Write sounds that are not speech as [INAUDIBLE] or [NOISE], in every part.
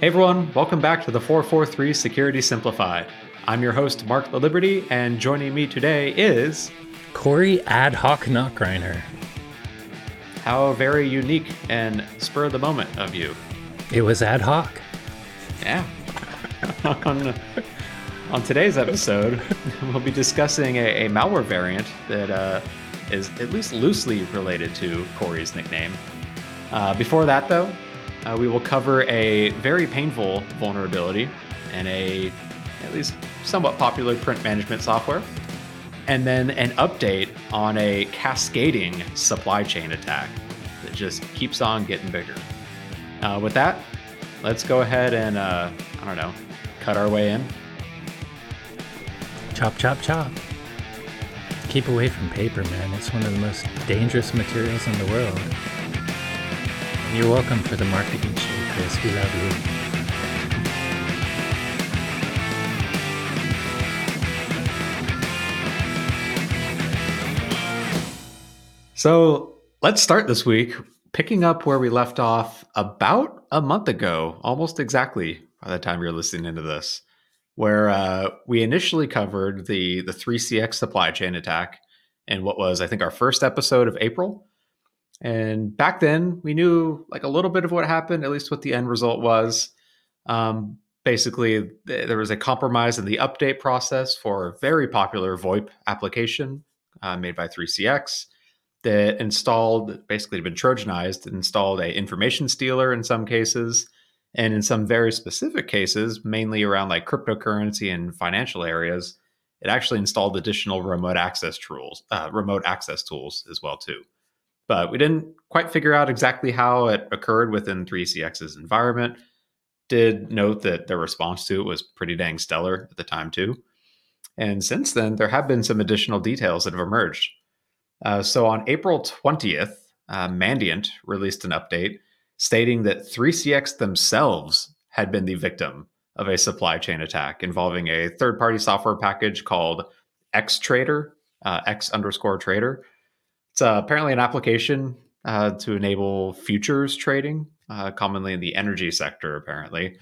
Hey everyone, welcome back to the 443 Security Simplified. I'm your host, Mark Laliberte, and joining me today is Corey Ad Hoc Nachreiner. How very unique and spur of the moment of you. It was ad hoc. Yeah. [LAUGHS] on, on today's episode, we'll be discussing a, a malware variant that uh, is at least loosely related to Corey's nickname. Uh, before that, though, uh, we will cover a very painful vulnerability in a at least somewhat popular print management software, and then an update on a cascading supply chain attack that just keeps on getting bigger. Uh, with that, let's go ahead and uh, I don't know, cut our way in. Chop, chop, chop. Keep away from paper, man. It's one of the most dangerous materials in the world. You're welcome for the marketing show, Chris. We love you. So let's start this week picking up where we left off about a month ago, almost exactly by the time you're listening to this, where uh, we initially covered the the 3CX supply chain attack in what was, I think, our first episode of April. And back then, we knew like a little bit of what happened, at least what the end result was. Um, basically, th- there was a compromise in the update process for a very popular VoIP application uh, made by 3CX that installed, basically been Trojanized, installed a information stealer in some cases, and in some very specific cases, mainly around like cryptocurrency and financial areas, it actually installed additional remote access tools, uh, remote access tools as well too but we didn't quite figure out exactly how it occurred within 3CX's environment. Did note that their response to it was pretty dang stellar at the time, too. And since then, there have been some additional details that have emerged. Uh, so on April 20th, uh, Mandiant released an update stating that 3CX themselves had been the victim of a supply chain attack involving a third party software package called X Trader, uh, X underscore Trader it's uh, apparently an application uh, to enable futures trading, uh, commonly in the energy sector, apparently.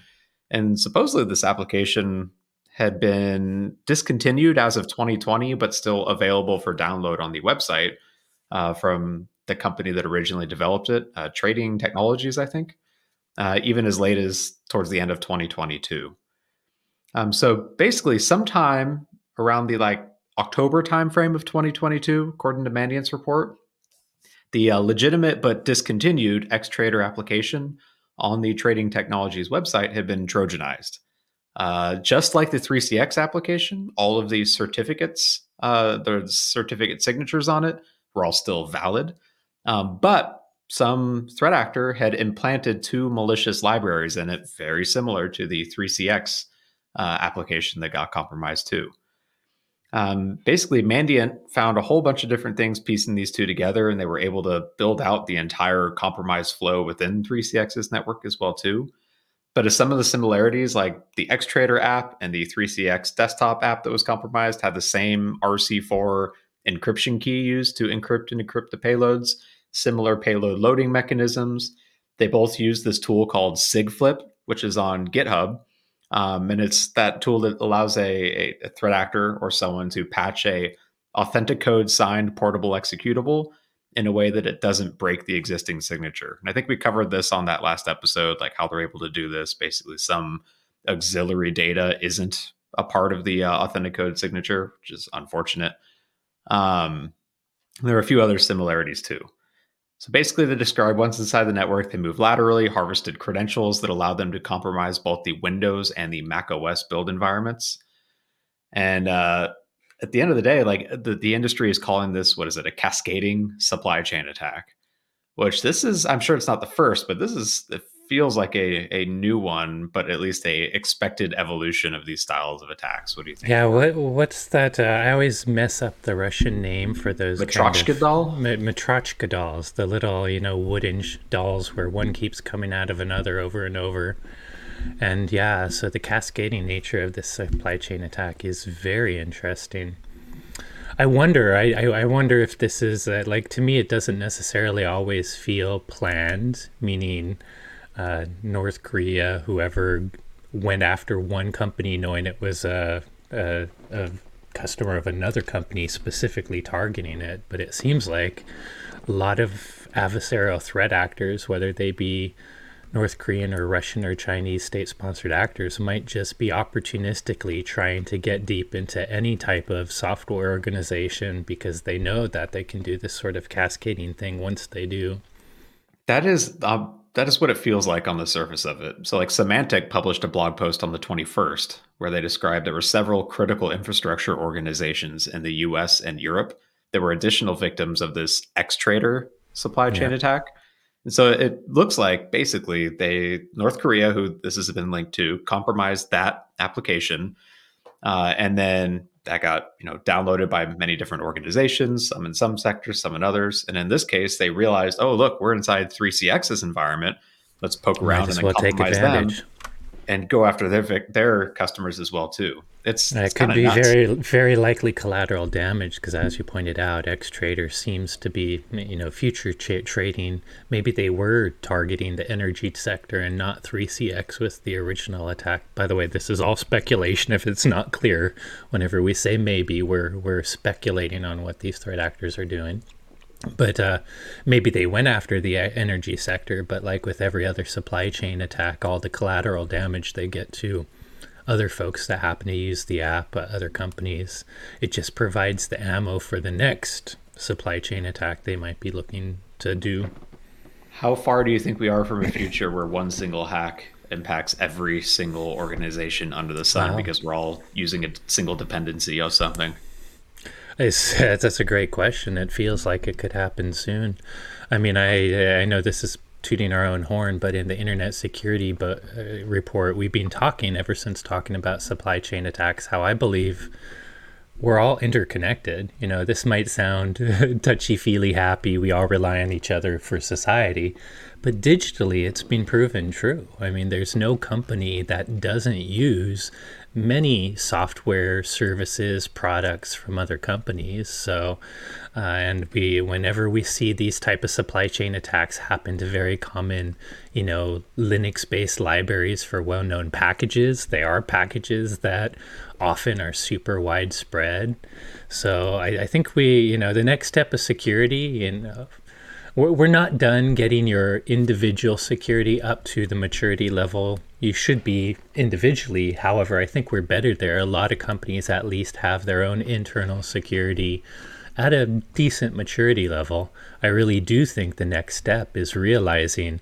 And supposedly, this application had been discontinued as of 2020, but still available for download on the website uh, from the company that originally developed it, uh, Trading Technologies, I think, uh, even as late as towards the end of 2022. Um, so basically, sometime around the like October timeframe of 2022, according to Mandiant's report. The uh, legitimate but discontinued Xtrader application on the Trading Technologies website had been Trojanized. Uh, just like the 3CX application, all of these certificates, uh, the certificate signatures on it, were all still valid. Um, but some threat actor had implanted two malicious libraries in it, very similar to the 3CX uh, application that got compromised too. Um, basically, Mandiant found a whole bunch of different things piecing these two together, and they were able to build out the entire compromise flow within 3CX's network as well too. But as some of the similarities, like the Xtrader app and the 3CX desktop app that was compromised, had the same RC4 encryption key used to encrypt and decrypt the payloads, similar payload loading mechanisms. They both use this tool called SigFlip, which is on GitHub um, and it's that tool that allows a, a, threat actor or someone to patch a Authenticode signed portable executable in a way that it doesn't break the existing signature. And I think we covered this on that last episode, like how they're able to do this. Basically, some auxiliary data isn't a part of the uh, Authenticode signature, which is unfortunate. Um, there are a few other similarities too. So basically, they describe once inside the network, they move laterally, harvested credentials that allow them to compromise both the Windows and the Mac OS build environments. And uh, at the end of the day, like the, the industry is calling this, what is it, a cascading supply chain attack? Which this is, I'm sure it's not the first, but this is feels like a, a new one, but at least a expected evolution of these styles of attacks. What do you think? Yeah, what what's that? Uh, I always mess up the Russian name for those Matryoshka doll. Matryoshka dolls, the little you know wooden dolls where one keeps coming out of another over and over. And yeah, so the cascading nature of this supply chain attack is very interesting. I wonder. I, I, I wonder if this is uh, like to me. It doesn't necessarily always feel planned, meaning uh, North Korea, whoever went after one company knowing it was a, a, a customer of another company specifically targeting it. But it seems like a lot of adversarial threat actors, whether they be North Korean or Russian or Chinese state sponsored actors, might just be opportunistically trying to get deep into any type of software organization because they know that they can do this sort of cascading thing once they do. That is uh, that is what it feels like on the surface of it. So, like Symantec published a blog post on the 21st where they described there were several critical infrastructure organizations in the US and Europe that were additional victims of this Xtrader supply chain yeah. attack. And so it looks like basically they North Korea, who this has been linked to, compromised that application, uh, and then that got you know downloaded by many different organizations, some in some sectors, some in others. And in this case, they realized, oh look, we're inside 3CX's environment. Let's poke around and well compromise them and go after their their customers as well too. It's, it could be nuts. very very likely collateral damage because, as you pointed out, X Trader seems to be you know future trading. Maybe they were targeting the energy sector and not 3CX with the original attack. By the way, this is all speculation. If it's not clear, whenever we say maybe, we're we're speculating on what these threat actors are doing but uh, maybe they went after the energy sector but like with every other supply chain attack all the collateral damage they get to other folks that happen to use the app uh, other companies it just provides the ammo for the next supply chain attack they might be looking to do how far do you think we are from a future where one single hack impacts every single organization under the sun wow. because we're all using a single dependency of something it's, [LAUGHS] that's a great question. It feels like it could happen soon. I mean, I I know this is tooting our own horn, but in the Internet Security uh, report, we've been talking ever since talking about supply chain attacks. How I believe we're all interconnected. You know, this might sound [LAUGHS] touchy feely happy. We all rely on each other for society. But digitally, it's been proven true. I mean, there's no company that doesn't use many software services products from other companies. So uh, and we whenever we see these type of supply chain attacks happen to very common you know linux based libraries for well-known packages they are packages that often are super widespread. So I, I think we you know the next step of security in uh, we're not done getting your individual security up to the maturity level you should be individually. However, I think we're better there. A lot of companies at least have their own internal security at a decent maturity level. I really do think the next step is realizing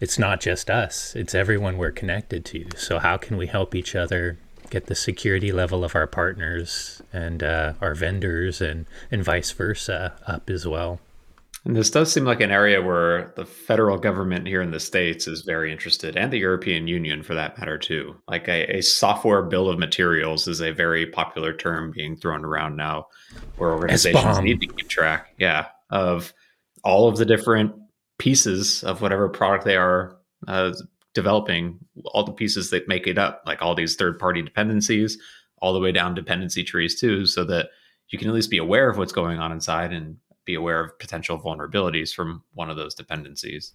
it's not just us, it's everyone we're connected to. So, how can we help each other get the security level of our partners and uh, our vendors and, and vice versa up as well? And this does seem like an area where the federal government here in the States is very interested, and the European Union for that matter, too. Like a, a software bill of materials is a very popular term being thrown around now, where organizations S-bomb. need to keep track, yeah, of all of the different pieces of whatever product they are uh, developing, all the pieces that make it up, like all these third party dependencies, all the way down dependency trees, too, so that you can at least be aware of what's going on inside and be aware of potential vulnerabilities from one of those dependencies.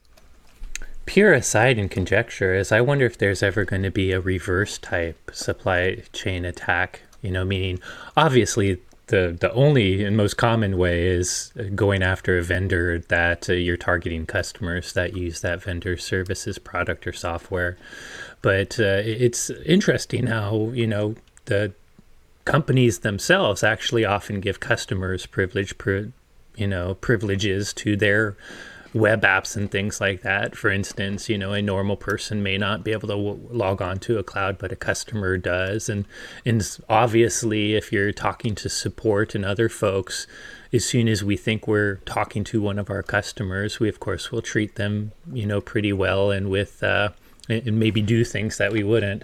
Pure aside and conjecture is I wonder if there's ever going to be a reverse type supply chain attack, you know, meaning obviously the the only and most common way is going after a vendor that uh, you're targeting customers that use that vendor services product or software but uh, it's interesting how you know the companies themselves actually often give customers privilege you know privileges to their web apps and things like that. For instance, you know, a normal person may not be able to w- log on to a cloud, but a customer does. And, and obviously, if you're talking to support and other folks, as soon as we think we're talking to one of our customers, we of course will treat them, you know, pretty well and with uh, and maybe do things that we wouldn't.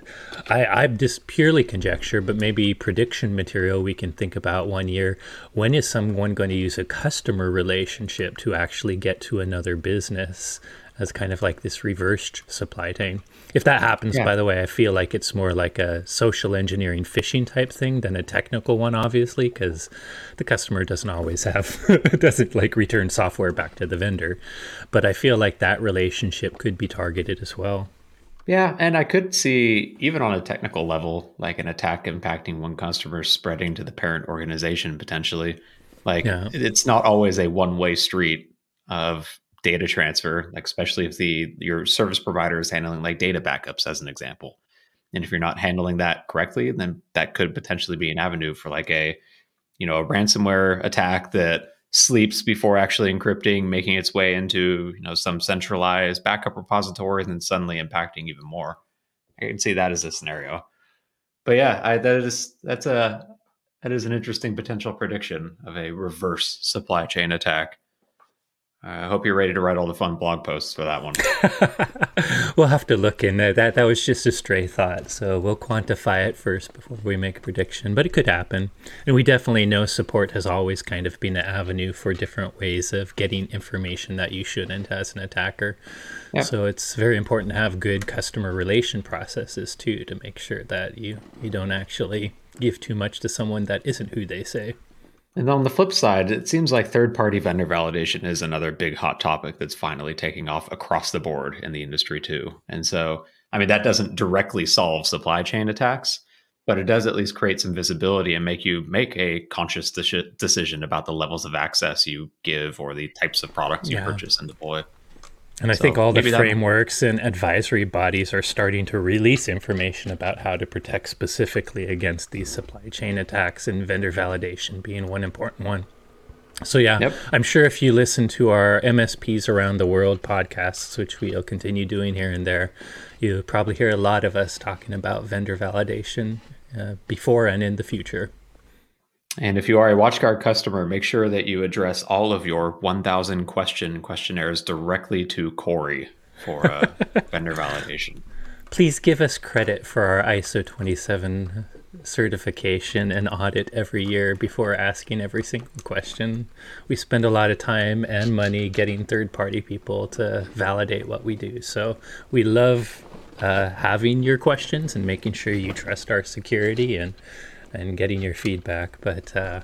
I, I'm just purely conjecture, but maybe prediction material we can think about one year. When is someone going to use a customer relationship to actually get to another business? as kind of like this reversed supply chain. If that happens, yeah. by the way, I feel like it's more like a social engineering phishing type thing than a technical one, obviously, because the customer doesn't always have [LAUGHS] doesn't like return software back to the vendor. But I feel like that relationship could be targeted as well. Yeah, and I could see even on a technical level, like an attack impacting one customer spreading to the parent organization potentially. Like yeah. it's not always a one-way street of data transfer, like especially if the your service provider is handling like data backups as an example. And if you're not handling that correctly, then that could potentially be an avenue for like a, you know, a ransomware attack that sleeps before actually encrypting, making its way into you know some centralized backup repository, and then suddenly impacting even more. I can see that as a scenario. But yeah, I, that is that's a that is an interesting potential prediction of a reverse supply chain attack. I hope you're ready to write all the fun blog posts for that one. [LAUGHS] we'll have to look in there. That that was just a stray thought, so we'll quantify it first before we make a prediction. But it could happen, and we definitely know support has always kind of been an avenue for different ways of getting information that you shouldn't as an attacker. Yep. So it's very important to have good customer relation processes too to make sure that you you don't actually give too much to someone that isn't who they say. And on the flip side, it seems like third party vendor validation is another big hot topic that's finally taking off across the board in the industry too. And so, I mean, that doesn't directly solve supply chain attacks, but it does at least create some visibility and make you make a conscious de- decision about the levels of access you give or the types of products you yeah. purchase and deploy. And I so think all the frameworks and advisory bodies are starting to release information about how to protect specifically against these supply chain attacks and vendor validation being one important one. So, yeah, yep. I'm sure if you listen to our MSPs around the world podcasts, which we'll continue doing here and there, you probably hear a lot of us talking about vendor validation uh, before and in the future. And if you are a WatchGuard customer, make sure that you address all of your 1,000 question questionnaires directly to Corey for uh, [LAUGHS] vendor validation. Please give us credit for our ISO 27 certification and audit every year before asking every single question. We spend a lot of time and money getting third party people to validate what we do. So we love uh, having your questions and making sure you trust our security and and getting your feedback. But uh,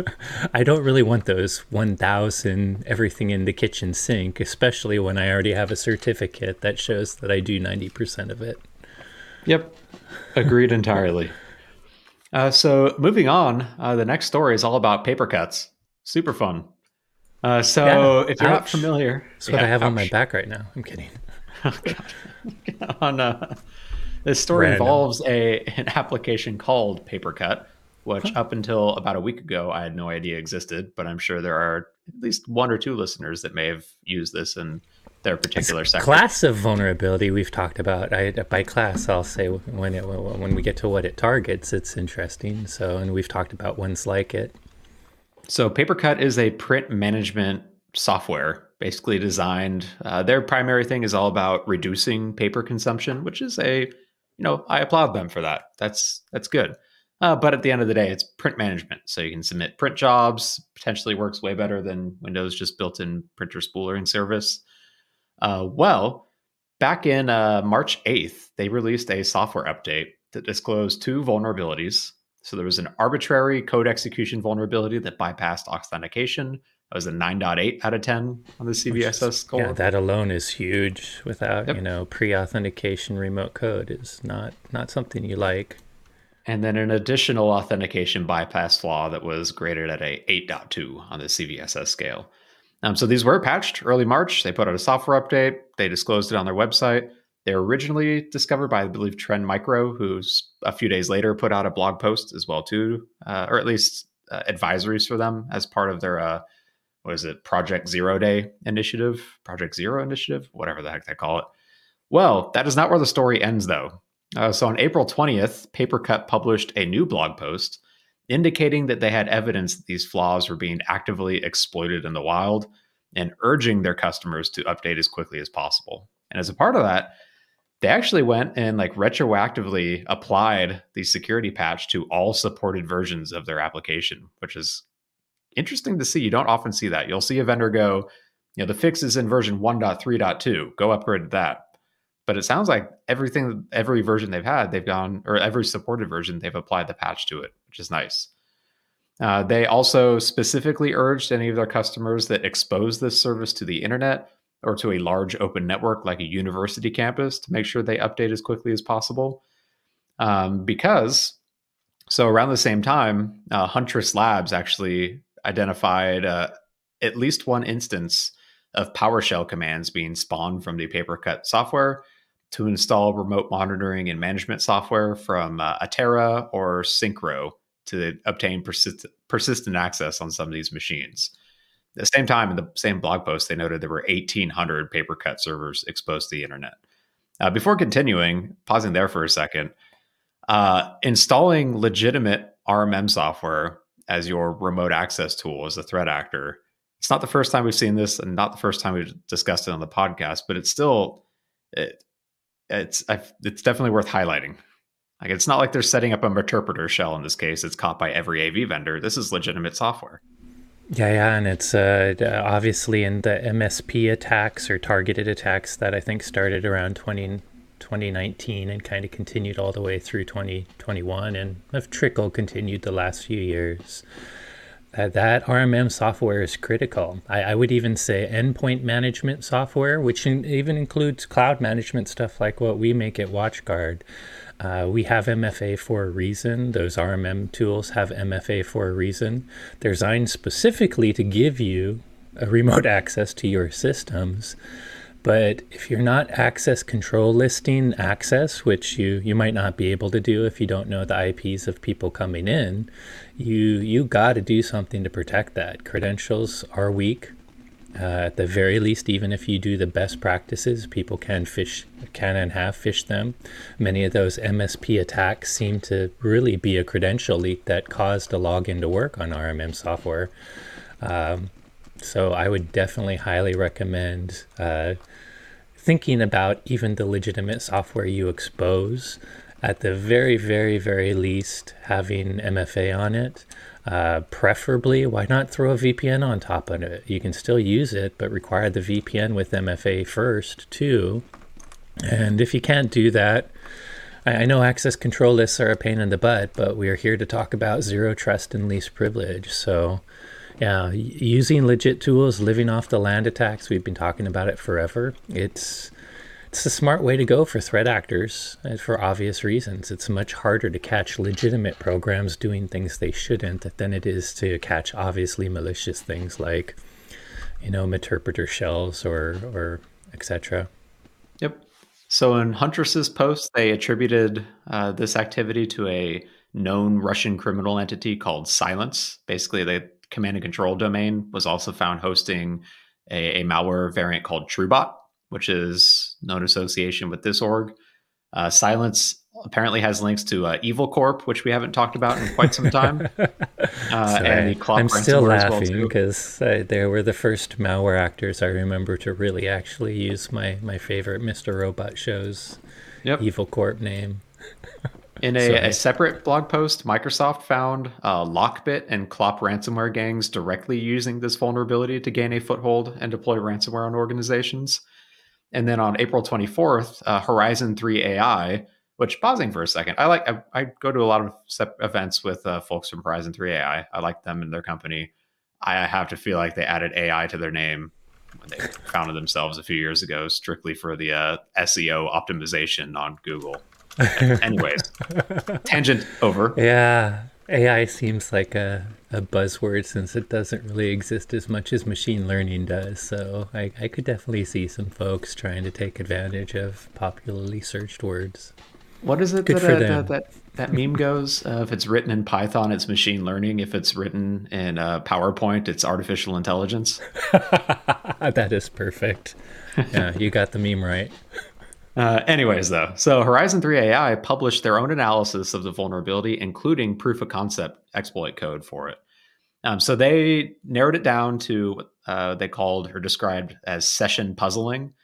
[LAUGHS] I don't really want those 1,000 everything in the kitchen sink, especially when I already have a certificate that shows that I do 90% of it. Yep. Agreed entirely. Uh, so moving on, uh, the next story is all about paper cuts. Super fun. Uh, so yeah, if you're ouch. not familiar, that's what yeah, I have ouch. on my back right now. I'm kidding. [LAUGHS] oh, [LAUGHS] on uh, this story Random. involves a an application called PaperCut, which huh. up until about a week ago I had no idea existed, but I'm sure there are at least one or two listeners that may have used this in their particular sector. Class of vulnerability we've talked about. I, by class, I'll say when it, when we get to what it targets, it's interesting. So, and we've talked about ones like it. So, PaperCut is a print management software basically designed. Uh, their primary thing is all about reducing paper consumption, which is a you know, I applaud them for that. That's that's good. Uh, but at the end of the day, it's print management, so you can submit print jobs. Potentially works way better than Windows just built-in printer spoolering service. Uh, well, back in uh, March eighth, they released a software update that disclosed two vulnerabilities. So there was an arbitrary code execution vulnerability that bypassed authentication that was a 9.8 out of 10 on the CVSS score. Yeah, that alone is huge. Without, yep. you know, pre-authentication remote code is not not something you like. And then an additional authentication bypass flaw that was graded at a 8.2 on the CVSS scale. Um, so these were patched early March. They put out a software update. They disclosed it on their website. They were originally discovered by, I believe, Trend Micro, who's a few days later put out a blog post as well too, uh, or at least uh, advisories for them as part of their uh, what is it, Project Zero Day Initiative, Project Zero Initiative, whatever the heck they call it. Well, that is not where the story ends, though. Uh, so on April 20th, Papercut published a new blog post indicating that they had evidence that these flaws were being actively exploited in the wild and urging their customers to update as quickly as possible. And as a part of that, they actually went and like retroactively applied the security patch to all supported versions of their application, which is interesting to see. You don't often see that. You'll see a vendor go, you know, the fix is in version 1.3.2. Go upgrade that. But it sounds like everything, every version they've had, they've gone, or every supported version, they've applied the patch to it, which is nice. Uh, they also specifically urged any of their customers that expose this service to the internet or to a large open network like a university campus to make sure they update as quickly as possible. Um, because, so around the same time, uh, Huntress Labs actually identified uh, at least one instance of PowerShell commands being spawned from the Papercut software to install remote monitoring and management software from uh, Atera or Syncro to obtain persist- persistent access on some of these machines. At the same time, in the same blog post, they noted there were 1,800 Papercut servers exposed to the internet. Uh, before continuing, pausing there for a second, uh, installing legitimate RMM software as your remote access tool as a threat actor. It's not the first time we've seen this, and not the first time we've discussed it on the podcast, but it's still it, it's it's definitely worth highlighting. Like it's not like they're setting up a Meterpreter shell in this case. It's caught by every AV vendor. This is legitimate software. Yeah, yeah, and it's uh, obviously in the MSP attacks or targeted attacks that I think started around 20, 2019 and kind of continued all the way through 2021 and have trickle continued the last few years. Uh, that RMM software is critical. I, I, would even say endpoint management software, which in, even includes cloud management stuff like what we make at WatchGuard. Uh, we have MFA for a reason. Those RMM tools have MFA for a reason. They're designed specifically to give you a remote [LAUGHS] access to your systems. But if you're not access control listing access, which you, you might not be able to do if you don't know the IPs of people coming in, you you got to do something to protect that. Credentials are weak. Uh, at the very least, even if you do the best practices, people can phish, can and have phished them. Many of those MSP attacks seem to really be a credential leak that caused a login to work on RMM software. Um, so I would definitely highly recommend uh, thinking about even the legitimate software you expose. At the very, very, very least, having MFA on it. Uh, preferably, why not throw a VPN on top of it? You can still use it, but require the VPN with MFA first, too. And if you can't do that, I, I know access control lists are a pain in the butt, but we are here to talk about zero trust and least privilege. So, yeah, using legit tools, living off the land attacks, we've been talking about it forever. It's it's a smart way to go for threat actors uh, for obvious reasons. It's much harder to catch legitimate programs doing things they shouldn't than it is to catch obviously malicious things like, you know, Meterpreter shells or or etc. Yep. So in Huntress's post, they attributed uh, this activity to a known Russian criminal entity called Silence. Basically, the command and control domain was also found hosting a, a malware variant called TrueBot which is known association with this org. Uh, Silence apparently has links to uh, Evil Corp, which we haven't talked about in quite some time. [LAUGHS] Uh, and the Clock I'm still laughing because well they were the first malware actors I remember to really actually use my my favorite Mr. Robot shows. Yep. Evil Corp name. [LAUGHS] In a, so, a, separate blog post, Microsoft found uh, Lockbit and Clop ransomware gangs directly using this vulnerability to gain a foothold and deploy ransomware on organizations. And then on April 24th, uh, Horizon 3 AI, which pausing for a second, I like, I, I go to a lot of events with uh, folks from Horizon 3 AI. I like them and their company. I have to feel like they added AI to their name when they founded themselves a few years ago, strictly for the uh, SEO optimization on Google. [LAUGHS] Anyways, tangent over. Yeah. AI seems like a, a buzzword since it doesn't really exist as much as machine learning does. So I, I could definitely see some folks trying to take advantage of popularly searched words. What is it Good that, uh, that, that, that meme goes? Uh, if it's written in Python, it's machine learning. If it's written in uh, PowerPoint, it's artificial intelligence. [LAUGHS] that is perfect. Yeah, you got the meme right. [LAUGHS] Uh, anyways, though, so Horizon 3 AI published their own analysis of the vulnerability, including proof of concept exploit code for it. Um, so they narrowed it down to what uh, they called or described as session puzzling.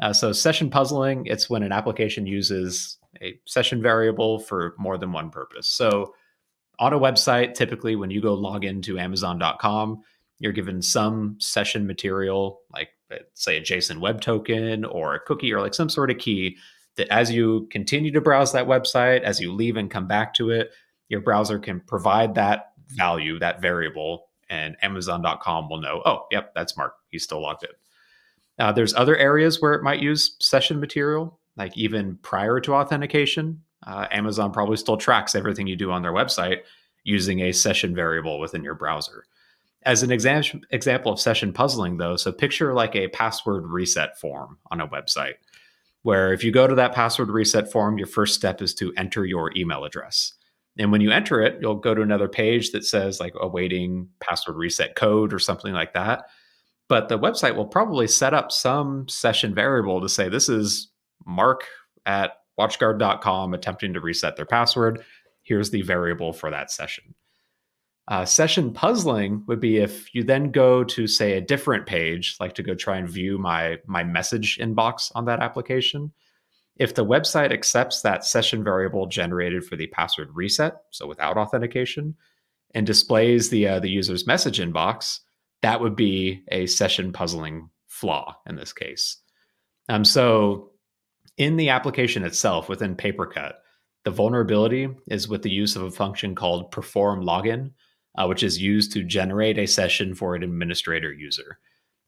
Uh, so session puzzling, it's when an application uses a session variable for more than one purpose. So on a website, typically when you go log into Amazon.com, you're given some session material like say a JSON web token or a cookie or like some sort of key that as you continue to browse that website, as you leave and come back to it, your browser can provide that value, that variable, and Amazon.com will know, oh, yep, that's Mark. He's still logged in. Uh, there's other areas where it might use session material, like even prior to authentication. Uh, Amazon probably still tracks everything you do on their website using a session variable within your browser. As an exam- example of session puzzling, though, so picture like a password reset form on a website, where if you go to that password reset form, your first step is to enter your email address. And when you enter it, you'll go to another page that says like awaiting password reset code or something like that. But the website will probably set up some session variable to say this is Mark at watchguard.com attempting to reset their password. Here's the variable for that session. Uh, session puzzling would be if you then go to say a different page, like to go try and view my my message inbox on that application. If the website accepts that session variable generated for the password reset, so without authentication, and displays the uh, the user's message inbox, that would be a session puzzling flaw in this case. Um, so in the application itself within Papercut, the vulnerability is with the use of a function called perform login, uh, which is used to generate a session for an administrator user.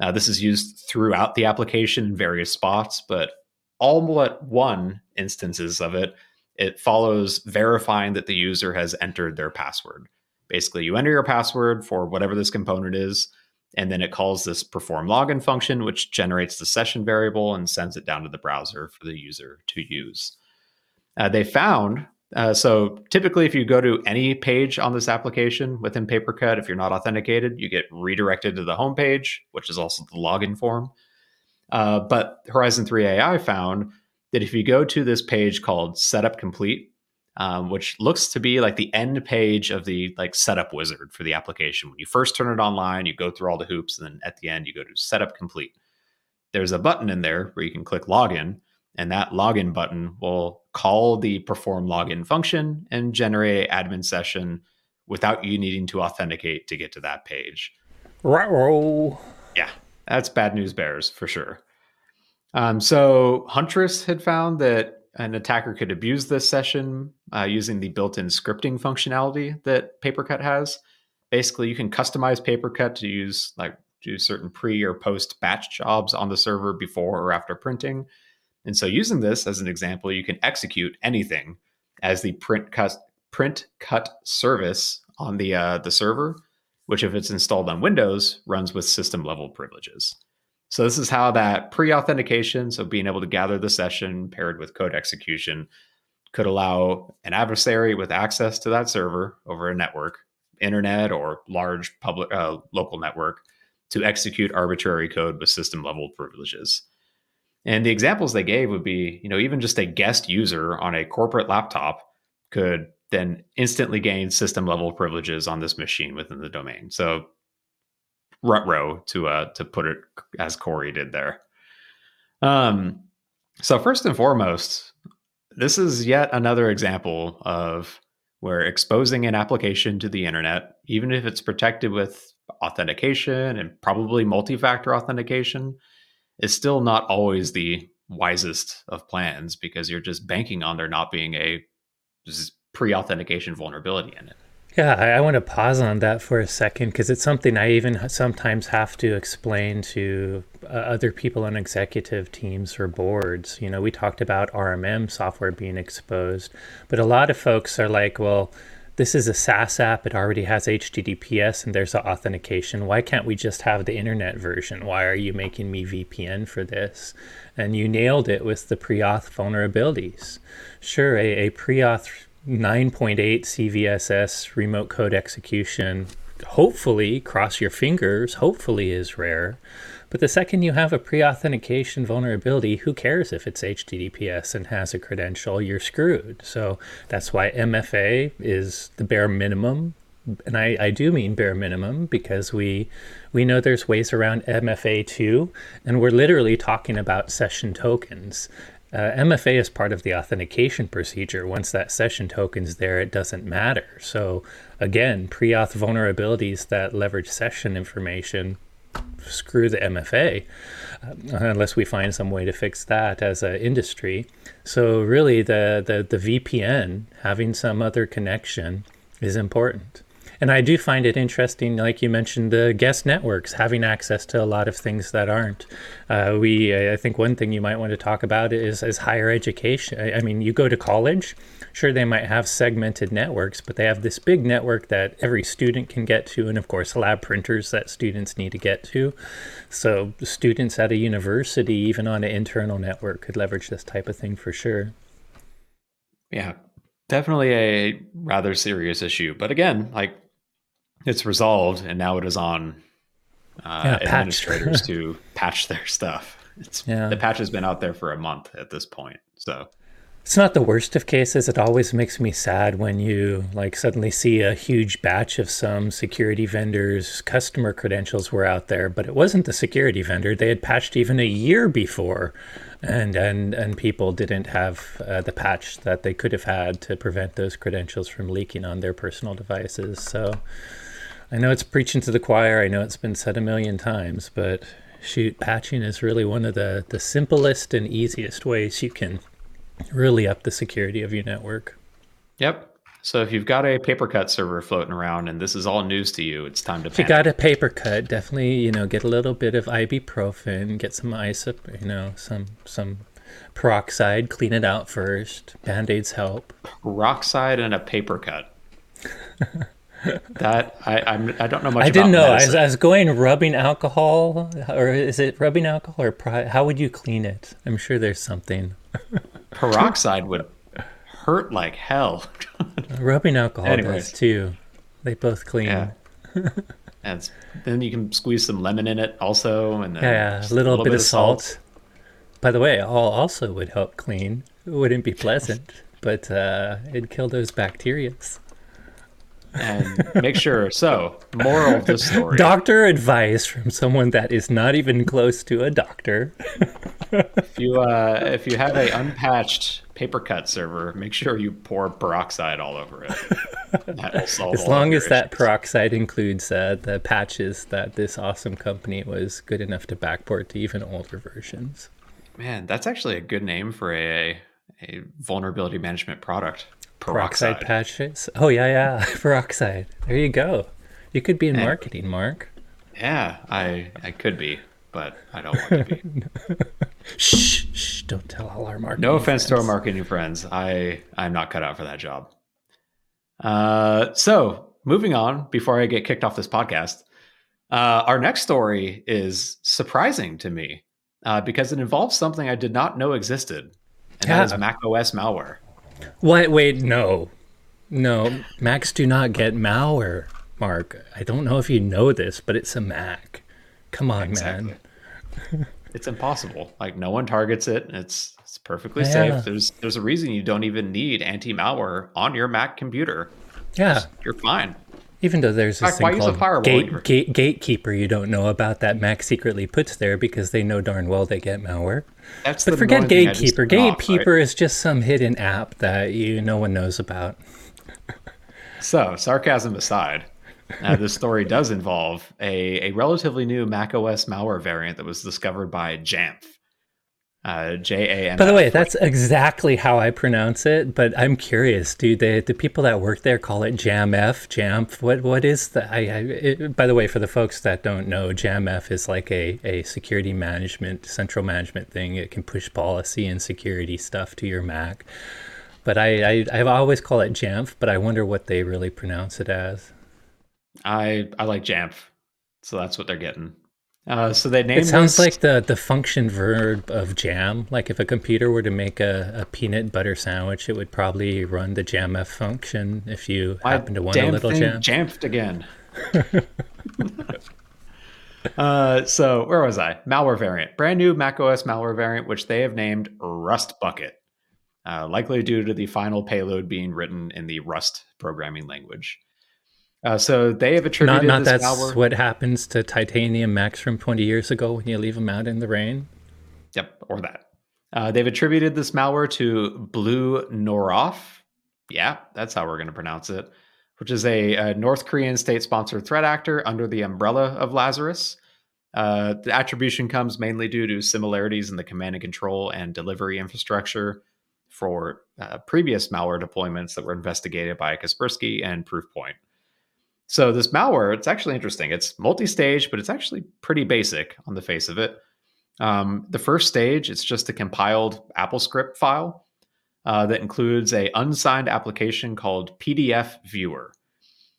Now, this is used throughout the application in various spots, but all but one instances of it, it follows verifying that the user has entered their password. Basically, you enter your password for whatever this component is, and then it calls this perform login function, which generates the session variable and sends it down to the browser for the user to use. Uh, they found uh, so typically, if you go to any page on this application within Papercut, if you're not authenticated, you get redirected to the home page, which is also the login form. Uh, but Horizon 3 AI found that if you go to this page called Setup Complete, um, which looks to be like the end page of the like setup wizard for the application. When you first turn it online, you go through all the hoops, and then at the end, you go to Setup Complete. There's a button in there where you can click Login, and that login button will call the perform login function and generate an admin session without you needing to authenticate to get to that page. Right, Yeah, that's bad news bears for sure. Um, so Huntress had found that an attacker could abuse this session uh, using the built-in scripting functionality that Papercut has. Basically, you can customize Papercut to use like do certain pre or post batch jobs on the server before or after printing and so using this as an example, you can execute anything as the print cut print cut service on the uh, the server, which if it's installed on Windows, runs with system level privileges. So this is how that pre-authentication, so being able to gather the session paired with code execution, could allow an adversary with access to that server over a network, internet or large public uh, local network, to execute arbitrary code with system level privileges. And the examples they gave would be, you know, even just a guest user on a corporate laptop could then instantly gain system level privileges on this machine within the domain. So rut row to uh to put it as Corey did there. Um so first and foremost, this is yet another example of where exposing an application to the internet, even if it's protected with authentication and probably multi-factor authentication, is still not always the wisest of plans because you're just banking on there not being a pre-authentication vulnerability in it. Yeah, I, want to pause on that for a second because it's something I even sometimes have to explain to uh, other people on executive teams or boards. You know, we talked about RMM software being exposed, but a lot of folks are like, well, this is a SaaS app. It already has HTTPS and there's authentication. Why can't we just have the internet version? Why are you making me VPN for this? And you nailed it with the pre-auth vulnerabilities. Sure, a, a pre-auth 9.8 CVSS remote code execution, hopefully, cross your fingers, hopefully is rare. But the second you have a pre authentication vulnerability, who cares if it's HTTPS and has a credential? You're screwed. So that's why MFA is the bare minimum. And I, I do mean bare minimum because we we know there's ways around MFA too, and we're literally talking about session tokens. Uh, MFA is part of the authentication procedure. Once that session token's there, it doesn't matter. So again, pre-auth vulnerabilities that leverage session information screw the MFA uh, unless we find some way to fix that as an industry. So really, the, the the VPN having some other connection is important. And I do find it interesting, like you mentioned, the guest networks having access to a lot of things that aren't. Uh, we, I think, one thing you might want to talk about is is higher education. I mean, you go to college, sure, they might have segmented networks, but they have this big network that every student can get to, and of course, lab printers that students need to get to. So, students at a university, even on an internal network, could leverage this type of thing for sure. Yeah, definitely a rather serious issue. But again, like it's resolved, and now it is on uh, yeah, administrators [LAUGHS] to patch their stuff. It's, yeah. The patch has been out there for a month at this point, so it's not the worst of cases. It always makes me sad when you like suddenly see a huge batch of some security vendors' customer credentials were out there, but it wasn't the security vendor. They had patched even a year before, and and and people didn't have uh, the patch that they could have had to prevent those credentials from leaking on their personal devices. So I know it's preaching to the choir. I know it's been said a million times, but shoot, patching is really one of the, the simplest and easiest ways you can really up the security of your network. Yep. So if you've got a paper cut server floating around and this is all news to you, it's time to. If you got a paper cut, definitely you know get a little bit of ibuprofen, get some isop, you know some some peroxide, clean it out first. Band aids help. Peroxide and a paper cut. [LAUGHS] that I I'm, I don't know much. I didn't know. I was, I was, going rubbing alcohol, or is it rubbing alcohol, or how would you clean it? I'm sure there's something. Peroxide would hurt like hell. [LAUGHS] rubbing alcohol Anyways. does too. They both clean. Yeah. and then you can squeeze some lemon in it also, and yeah, a little, little bit, bit, of salt. salt. By the way, all also would help clean. It wouldn't be pleasant, but uh, it'd kill those bacterias and make sure. So, moral of the story: doctor advice from someone that is not even close to a doctor. if you uh, if you have a unpatched paper cut server, make sure you pour peroxide all over it. as long as that peroxide includes uh, the patches that this awesome company was good enough to backport to even older versions. Man, that's actually a good name for a a vulnerability management product peroxide, peroxide patches. Oh yeah, yeah, [LAUGHS] peroxide. There you go. You could be in and, marketing, Mark. Yeah, I I could be, but I don't want to be. [LAUGHS] shh, shh! Don't tell all our marketing. No offense friends. to our marketing friends. I I'm not cut out for that job. Uh, so moving on before I get kicked off this podcast, uh, our next story is surprising to me uh, because it involves something I did not know existed, and yeah. that is Mac OS malware. Wait, wait, no. No, Macs do not get malware, Mark. I don't know if you know this, but it's a Mac. Come on, exactly. man. it's impossible. Like no one targets it. It's it's perfectly yeah. safe. There's there's a reason you don't even need anti-malware on your Mac computer. Yeah. You're fine. Even though there's this fact, thing called gate, gate, gatekeeper, you don't know about that Mac secretly puts there because they know darn well they get malware. That's but forget gatekeeper. Gatekeeper right? is just some hidden app that you no one knows about. so sarcasm aside, uh, this story does involve a, a relatively new Mac OS malware variant that was discovered by Jamf. Uh, J A M. By the way, that's exactly how I pronounce it. But I'm curious, do the the people that work there call it JAMF? Jamf? What what is the? I, I it, by the way, for the folks that don't know, JAMF is like a a security management, central management thing. It can push policy and security stuff to your Mac. But I, I I've always call it Jamf, but I wonder what they really pronounce it as. I I like Jamf, so that's what they're getting. Uh, so they named. It sounds this... like the the function verb of jam. Like if a computer were to make a, a peanut butter sandwich, it would probably run the jamf function if you happen to want a little jam. Jamfed again. [LAUGHS] uh, so where was I? Malware variant, brand new macOS malware variant, which they have named Rust Bucket, uh, likely due to the final payload being written in the Rust programming language. Uh, so they have attributed not, not that's what happens to titanium Macs from 20 years ago when you leave them out in the rain. Yep, or that. Uh, they've attributed this malware to Blue Noroff. Yeah, that's how we're going to pronounce it, which is a, a North Korean state-sponsored threat actor under the umbrella of Lazarus. Uh, the attribution comes mainly due to similarities in the command and control and delivery infrastructure for uh, previous malware deployments that were investigated by Kaspersky and Proofpoint. So this malware, it's actually interesting. It's multi-stage, but it's actually pretty basic on the face of it. Um, the first stage, it's just a compiled AppleScript file uh, that includes a unsigned application called PDF Viewer.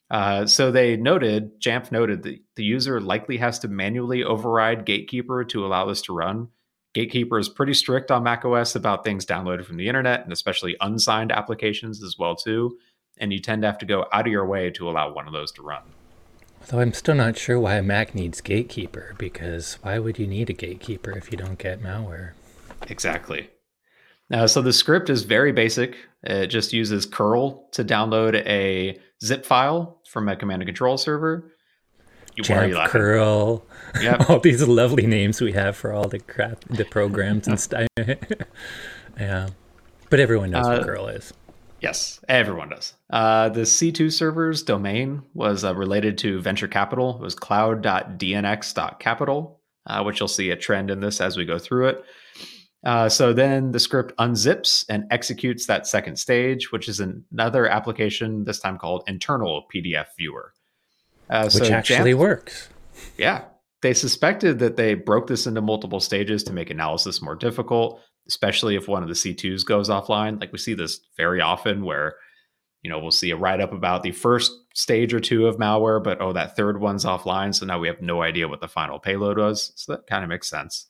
Uh, so they noted, Jamf noted that the user likely has to manually override Gatekeeper to allow this to run. Gatekeeper is pretty strict on macOS about things downloaded from the internet and especially unsigned applications as well too. And you tend to have to go out of your way to allow one of those to run. Though I'm still not sure why a Mac needs Gatekeeper because why would you need a Gatekeeper if you don't get malware? Exactly. Now, so the script is very basic. It just uses curl to download a zip file from a command and control server. You Jamf, curl, yep. [LAUGHS] all these lovely names we have for all the crap, the programs and [LAUGHS] stuff. [LAUGHS] yeah, but everyone knows uh, what curl is. Yes, everyone does. Uh, the C2 server's domain was uh, related to venture capital. It was cloud.dnx.capital, uh, which you'll see a trend in this as we go through it. Uh, so then the script unzips and executes that second stage, which is another application, this time called internal PDF viewer. Uh, which so actually works. Yeah. They suspected that they broke this into multiple stages to make analysis more difficult, especially if one of the C2s goes offline. Like we see this very often where, you know, we'll see a write up about the first stage or two of malware, but oh, that third one's offline. So now we have no idea what the final payload was. So that kind of makes sense.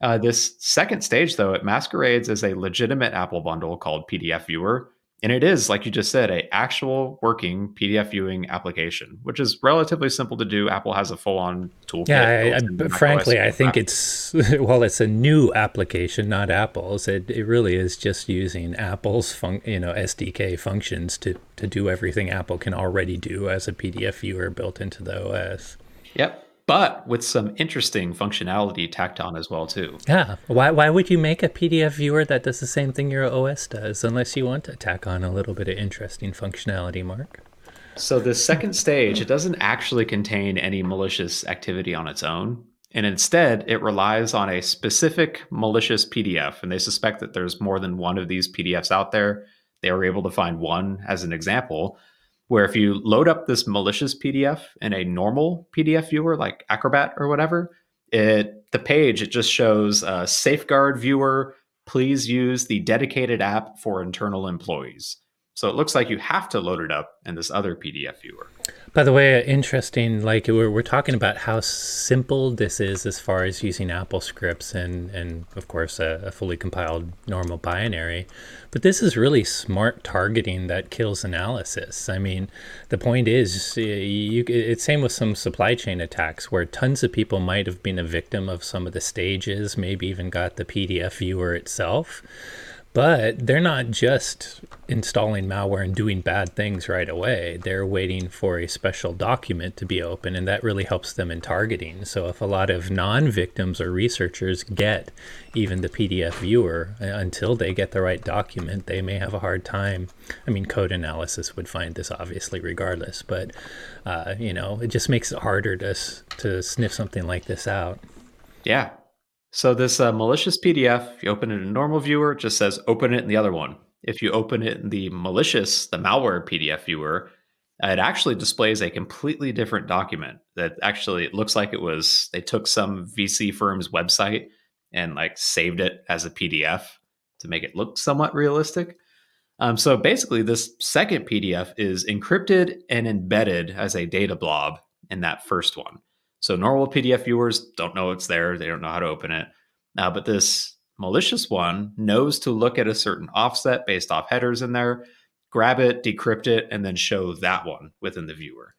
Uh, this second stage, though, it masquerades as a legitimate Apple bundle called PDF Viewer. And it is, like you just said, a actual working PDF viewing application, which is relatively simple to do. Apple has a full-on toolkit. Yeah, I, I, frankly, I think it's [LAUGHS] well, it's a new application, not Apple's. It, it really is just using Apple's fun, you know SDK functions to to do everything Apple can already do as a PDF viewer built into the OS. Yep but with some interesting functionality tacked on as well too. Yeah. Why why would you make a PDF viewer that does the same thing your OS does unless you want to tack on a little bit of interesting functionality, Mark? So the second stage, it doesn't actually contain any malicious activity on its own. And instead, it relies on a specific malicious PDF. And they suspect that there's more than one of these PDFs out there. They were able to find one as an example where if you load up this malicious PDF in a normal PDF viewer like Acrobat or whatever, it the page it just shows a safeguard viewer. Please use the dedicated app for internal employees. So it looks like you have to load it up in this other PDF viewer. By the way, interesting, like we're, we're talking about how simple this is as far as using Apple scripts and, and of course, a, a fully compiled normal binary. But this is really smart targeting that kills analysis. I mean, the point is, you, it's same with some supply chain attacks where tons of people might have been a victim of some of the stages, maybe even got the PDF viewer itself. But they're not just installing malware and doing bad things right away. They're waiting for a special document to be open, and that really helps them in targeting. So, if a lot of non victims or researchers get even the PDF viewer uh, until they get the right document, they may have a hard time. I mean, code analysis would find this obviously regardless, but uh, you know, it just makes it harder to to sniff something like this out. Yeah, so this uh, malicious PDF, if you open it in normal viewer, it just says open it in the other one. If you open it in the malicious, the malware PDF viewer, it actually displays a completely different document that actually it looks like it was they took some VC firm's website and like saved it as a PDF to make it look somewhat realistic. Um, so basically, this second PDF is encrypted and embedded as a data blob in that first one. So normal PDF viewers don't know it's there. They don't know how to open it. Now, but this malicious one knows to look at a certain offset based off headers in there, grab it, decrypt it, and then show that one within the viewer.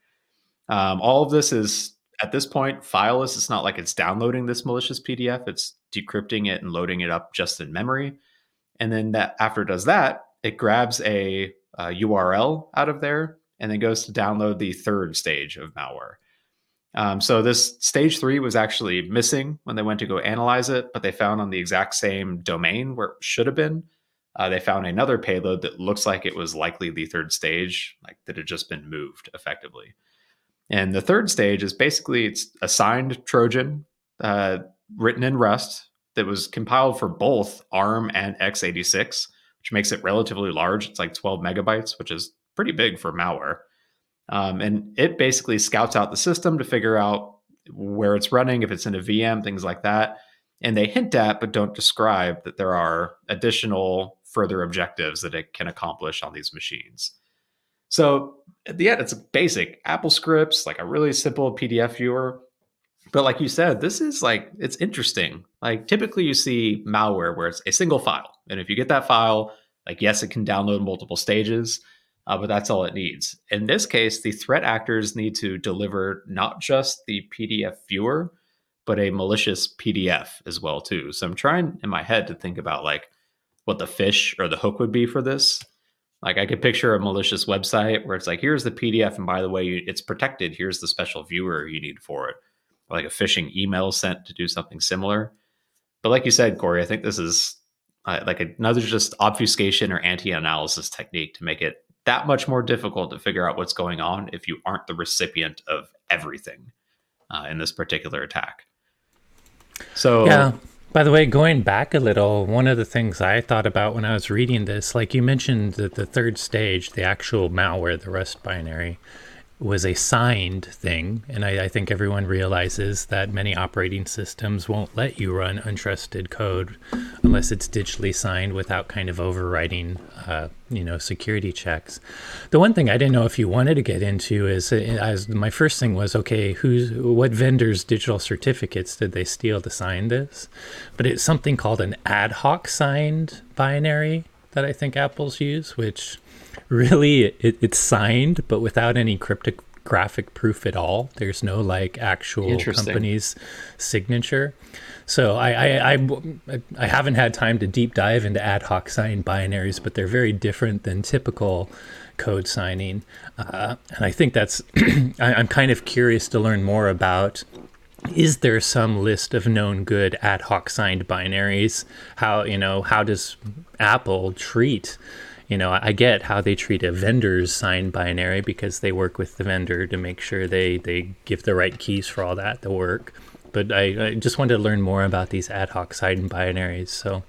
Um, all of this is at this point fileless. It's not like it's downloading this malicious PDF. It's decrypting it and loading it up just in memory. And then that after it does that, it grabs a, a URL out of there and then goes to download the third stage of malware. Um, so this stage three was actually missing when they went to go analyze it, but they found on the exact same domain where it should have been. Uh, they found another payload that looks like it was likely the third stage, like that had just been moved effectively. And the third stage is basically it's a signed Trojan uh, written in Rust that was compiled for both ARM and x86, which makes it relatively large. It's like 12 megabytes, which is pretty big for malware. Um, and it basically scouts out the system to figure out where it's running, if it's in a VM, things like that. And they hint at, but don't describe, that there are additional further objectives that it can accomplish on these machines. So at the end, it's basic Apple scripts, like a really simple PDF viewer. But like you said, this is like, it's interesting. Like typically you see malware where it's a single file. And if you get that file, like, yes, it can download multiple stages, uh, but that's all it needs. In this case, the threat actors need to deliver not just the PDF viewer, but a malicious PDF as well too. So I'm trying in my head to think about like what the phish or the hook would be for this. Like I could picture a malicious website where it's like, here's the PDF, and by the way, it's protected. Here's the special viewer you need for it. Or like a phishing email sent to do something similar. But like you said, Corey, I think this is uh, like another just obfuscation or anti-analysis technique to make it that much more difficult to figure out what's going on if you aren't the recipient of everything uh, in this particular attack. So, yeah. By the way, going back a little, one of the things I thought about when I was reading this, like you mentioned that the third stage, the actual malware, the Rust binary, was a signed thing. And I, I, think everyone realizes that many operating systems won't let you run untrusted code unless it's digitally signed without kind of overriding, uh, you know, security checks. The one thing I didn't know if you wanted to get into is, uh, as my first thing was, okay, who's what vendors' digital certificates did they steal to sign this? But it's something called an ad hoc signed binary that I think Apple's use, which really it, it's signed but without any cryptographic proof at all. There's no like actual company's signature. So I, I, I, I haven't had time to deep dive into ad hoc sign binaries but they're very different than typical code signing. Uh, and i think that's [CLEARS THROAT] I, i'm kind of curious to learn more about is there some list of known good ad hoc signed binaries? How you know how does apple treat you know, I get how they treat a vendor's signed binary because they work with the vendor to make sure they, they give the right keys for all that to work. But I, I just wanted to learn more about these ad hoc signed binaries. So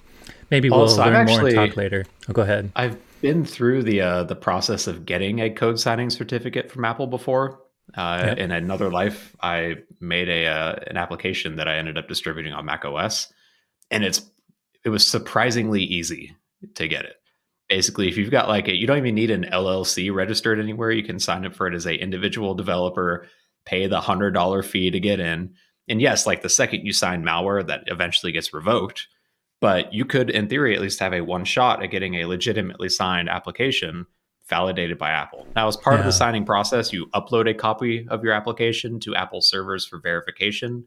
maybe we'll also, learn actually, more and talk later. Oh, go ahead. I've been through the uh, the process of getting a code signing certificate from Apple before. Uh, yep. In another life, I made a uh, an application that I ended up distributing on Mac OS, and it's it was surprisingly easy to get it basically if you've got like a you don't even need an llc registered anywhere you can sign up for it as a individual developer pay the hundred dollar fee to get in. And yes like the second you sign malware that eventually gets revoked but you could in theory at least have a one shot at getting a legitimately signed application validated by apple. Now as part yeah. of the signing process you upload a copy of your application to apple servers for verification.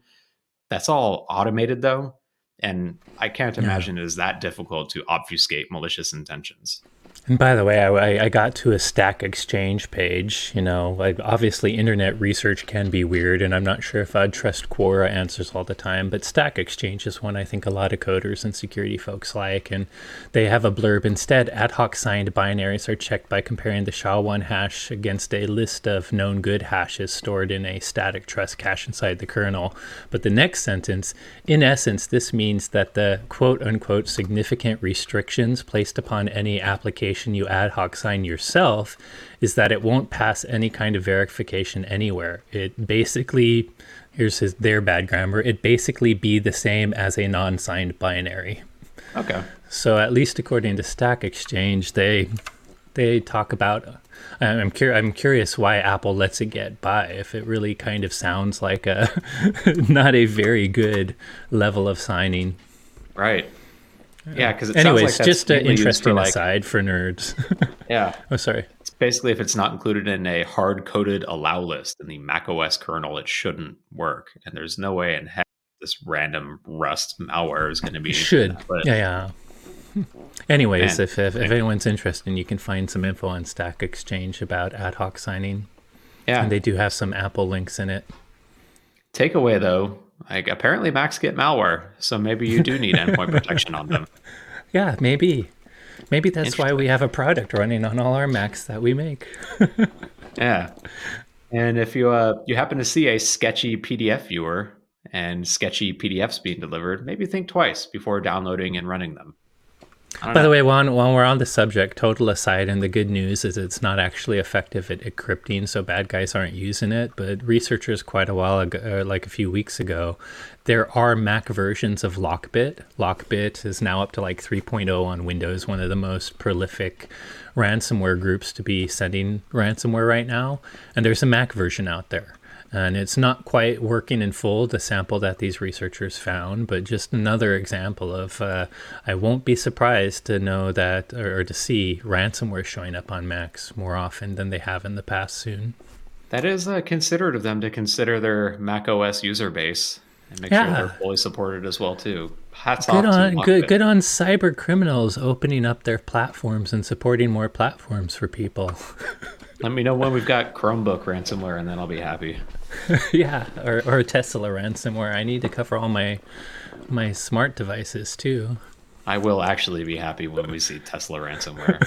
That's all automated though and I can't imagine yeah. it is that difficult to obfuscate malicious intentions. And by the way, I, I got to a Stack Exchange page. You know, like obviously internet research can be weird, and I'm not sure if I'd trust Quora answers all the time. But Stack Exchange is one I think a lot of coders and security folks like, and they have a blurb instead. Ad hoc signed binaries are checked by comparing the SHA-1 hash against a list of known good hashes stored in a static trust cache inside the kernel. But the next sentence, in essence, this means that the quote unquote significant restrictions placed upon any application verification you ad hoc sign yourself is that it won't pass any kind of verification anywhere. It basically, here's his, their bad grammar, it basically be the same as a non signed binary. Okay. So at least according to Stack Exchange, they they talk about. I'm cur- I'm curious why Apple lets it get by if it really kind of sounds like a [LAUGHS] not a very good level of signing. Right. Yeah, because it anyways, like just an interesting for like, aside for nerds. [LAUGHS] yeah. Oh, sorry. It's basically if it's not included in a hard coded allow list in the Mac OS kernel, it shouldn't work. And there's no way in heck this random Rust malware is going to be. should. That, yeah, yeah. Anyways, if, if, if anyone's interested, you can find some info on Stack Exchange about ad hoc signing. Yeah. And they do have some Apple links in it. Takeaway though, like apparently Macs get malware, so maybe you do need endpoint [LAUGHS] protection on them. Yeah, maybe. Maybe that's why we have a product running on all our Macs that we make. [LAUGHS] yeah. And if you uh, you happen to see a sketchy PDF viewer and sketchy PDFs being delivered, maybe think twice before downloading and running them. By know. the way, while, while we're on the subject, total aside, and the good news is it's not actually effective at encrypting, so bad guys aren't using it. But researchers quite a while ago, uh, like a few weeks ago, there are Mac versions of Lockbit. Lockbit is now up to like 3.0 on Windows, one of the most prolific ransomware groups to be sending ransomware right now. And there's a Mac version out there. And it's not quite working in full, the sample that these researchers found, but just another example of uh, I won't be surprised to know that or, or to see ransomware showing up on Macs more often than they have in the past soon. That is uh, considerate of them to consider their Mac OS user base and make yeah. sure they're fully supported as well too. Hats good on good, good on cyber criminals opening up their platforms and supporting more platforms for people. [LAUGHS] Let me know when we've got Chromebook ransomware, and then I'll be happy. [LAUGHS] yeah, or, or Tesla ransomware. I need to cover all my my smart devices too. I will actually be happy when we see Tesla ransomware.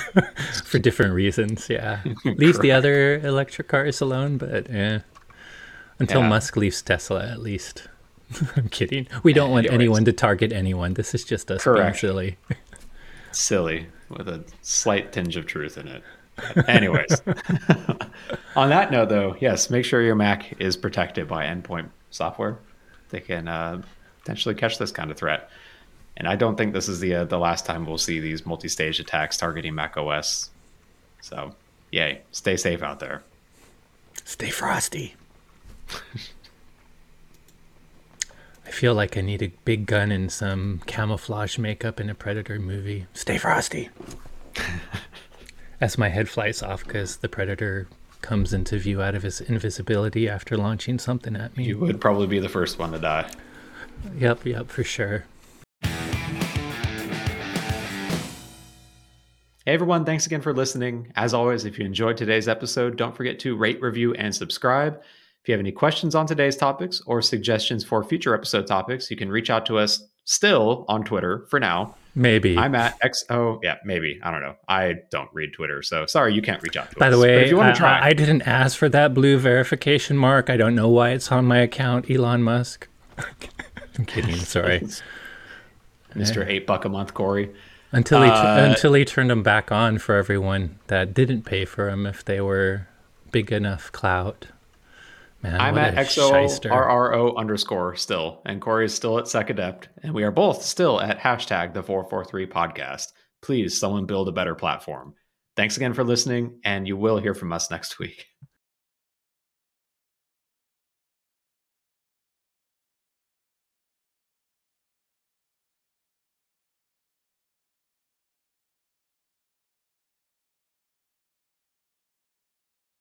[LAUGHS] For different reasons, yeah. [LAUGHS] Leave the other electric cars alone, but yeah. Until yeah. Musk leaves Tesla, at least. I'm kidding. We don't want anyone to target anyone. This is just us Correct. being silly. silly, with a slight tinge of truth in it. [LAUGHS] Anyways, [LAUGHS] on that note, though, yes, make sure your Mac is protected by endpoint software. They can uh, potentially catch this kind of threat. And I don't think this is the uh, the last time we'll see these multi-stage attacks targeting Mac OS. So, yay! Stay safe out there. Stay frosty. [LAUGHS] I feel like I need a big gun and some camouflage makeup in a Predator movie. Stay frosty. As my head flies off because the Predator comes into view out of his invisibility after launching something at me. You would probably be the first one to die. Yep, yep, for sure. Hey everyone, thanks again for listening. As always, if you enjoyed today's episode, don't forget to rate, review, and subscribe. If you have any questions on today's topics or suggestions for future episode topics, you can reach out to us still on Twitter for now Maybe. I'm at XO. Yeah, maybe. I don't know. I don't read Twitter. So sorry, you can't reach out to By us. the way, if you want to try. I, I didn't ask for that blue verification mark. I don't know why it's on my account, Elon Musk. [LAUGHS] I'm kidding. Sorry. [LAUGHS] Mr. Yeah. Eight buck a month, Corey. Until he, uh, until he turned them back on for everyone that didn't pay for them if they were big enough clout. Man, I'm at XORRO underscore still, and Corey is still at SecAdept, and we are both still at hashtag the 443 podcast. Please, someone build a better platform. Thanks again for listening, and you will hear from us next week.